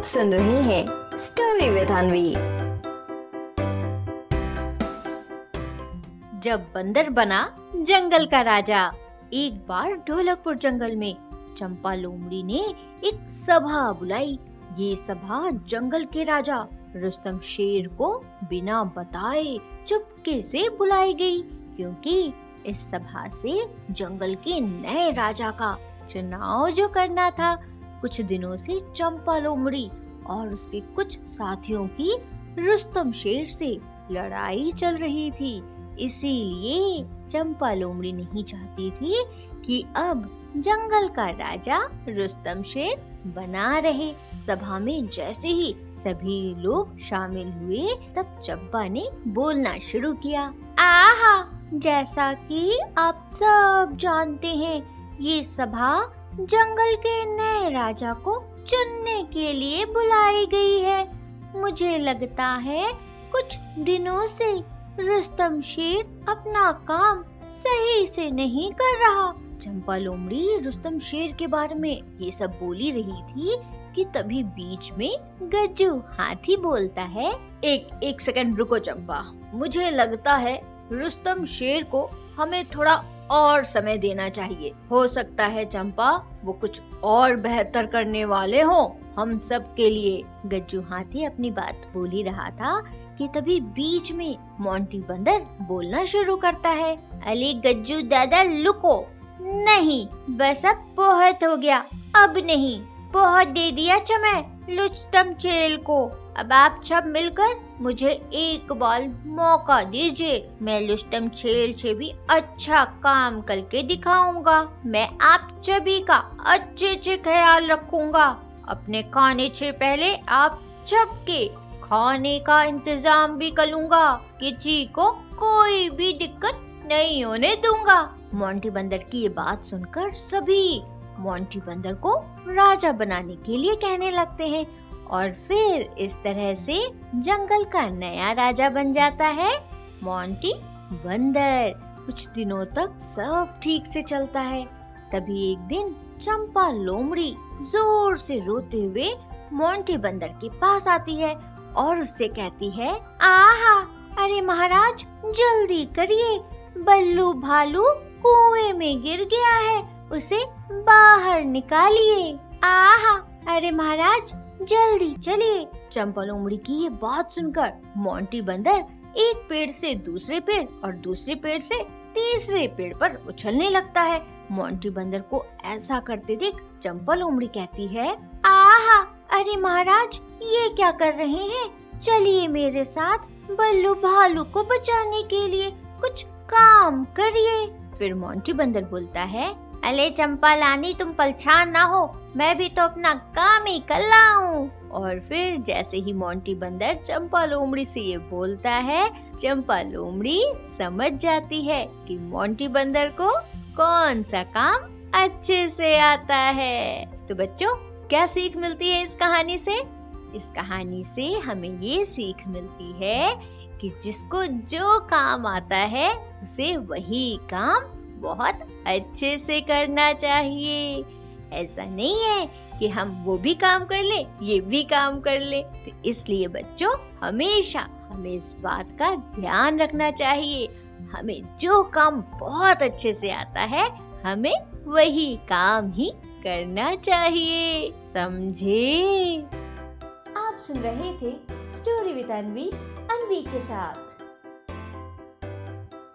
आप सुन रहे हैं स्टोरी विद अनवी जब बंदर बना जंगल का राजा, एक बार ढोलकपुर जंगल में चंपा लोमड़ी ने एक सभा बुलाई। ये सभा जंगल के राजा रुस्तम शेर को बिना बताए चुपके से बुलाई गई, क्योंकि इस सभा से जंगल के नए राजा का चुनाव जो करना था कुछ दिनों से चंपा लोमड़ी और उसके कुछ साथियों की रुस्तम शेर से लड़ाई चल रही थी। इसीलिए चंपा लोमड़ी नहीं चाहती थी कि अब जंगल का राजा रुस्तम शेर बना रहे। सभा में जैसे ही सभी लोग शामिल हुए, तब चंपा ने बोलना शुरू किया। आहा, जैसा कि आप सब जानते हैं, ये सभा जंगल के नए राजा को चुनने के लिए बुलाई गई है। मुझे लगता है कुछ दिनों से रुस्तम शेर अपना काम सही से नहीं कर रहा। चंपा लोमड़ी रुस्तम शेर के बारे में ये सब बोली रही थी कि तभी बीच में गज्जू हाथी बोलता है, एक एक सेकंड रुको चंपा। मुझे लगता है रुस्तम शेर को हमें थोड़ा और समय देना चाहिए। हो सकता है चंपा, वो कुछ और बेहतर करने वाले हो। हम सब के लिए, गज्जू हाथी अपनी बात बोल ही रहा था कि तभी बीच में मोंटी बंदर बोलना शुरू करता है। अली गज्जू दादा, लुको। नहीं बस अब बहुत हो गया। अब नहीं, बहुत दे दिया चमै लुचटम चेल को। अब आप सब मिलकर मुझे एक बार मौका दीजिए। मैं लुस्टम छेल से भी अच्छा काम करके दिखाऊँगा। मैं आप सभी का अच्छे से ख्याल रखूँगा। अपने खाने से पहले आप सबके खाने का इंतज़ाम भी करूँगा किसी को कोई भी दिक्कत नहीं होने दूँगा। मोंटी बंदर की ये बात सुनकर सभी मोंटी बंदर को राजा बनाने के लिए कहने लगते हैं। और फिर इस तरह से जंगल का नया राजा बन जाता है मोंटी बंदर कुछ दिनों तक सब ठीक से चलता है। तभी एक दिन चंपा लोमड़ी ज़ोर से रोते हुए मोंटी बंदर के पास आती है और उससे कहती है, आहा, अरे महाराज, जल्दी करिए। बल्लू भालू कुएँ में गिर गया है, उसे बाहर निकालिए। आहा, अरे महाराज जल्दी चलिए चंपा लोमड़ी की ये बात सुनकर मोंटी बंदर एक पेड़ से दूसरे पेड़ और दूसरे पेड़ से तीसरे पेड़ पर उछलने लगता है। मोंटी बंदर को ऐसा करते देख चंपा लोमड़ी कहती है, आहा, अरे महाराज, ये क्या कर रहे हैं? चलिए मेरे साथ बल्लू भालू को बचाने के लिए कुछ काम करिए। फिर मोंटी बंदर बोलता है अले चंपा लानी तुम पलछान ना हो। मैं भी तो अपना काम ही कर रहा हूँ। और फिर जैसे ही मोंटी बंदर चंपा लोमड़ी से ये बोलता है चंपा लोमड़ी समझ जाती है कि मोंटी बंदर को कौन सा काम अच्छे से आता है। तो बच्चों, क्या सीख मिलती है इस कहानी से? इस कहानी से हमें ये सीख मिलती है कि जिसको जो काम आता है, उसे वही काम बहुत अच्छे से करना चाहिए। ऐसा नहीं है कि हम वो भी काम कर ले, ये भी काम कर ले। तो इसलिए बच्चों, हमेशा हमें इस बात का ध्यान रखना चाहिए। हमें जो काम बहुत अच्छे से आता है, हमें वही काम ही करना चाहिए। समझे? आप सुन रहे थे स्टोरी विद अनवी अनवी के साथ।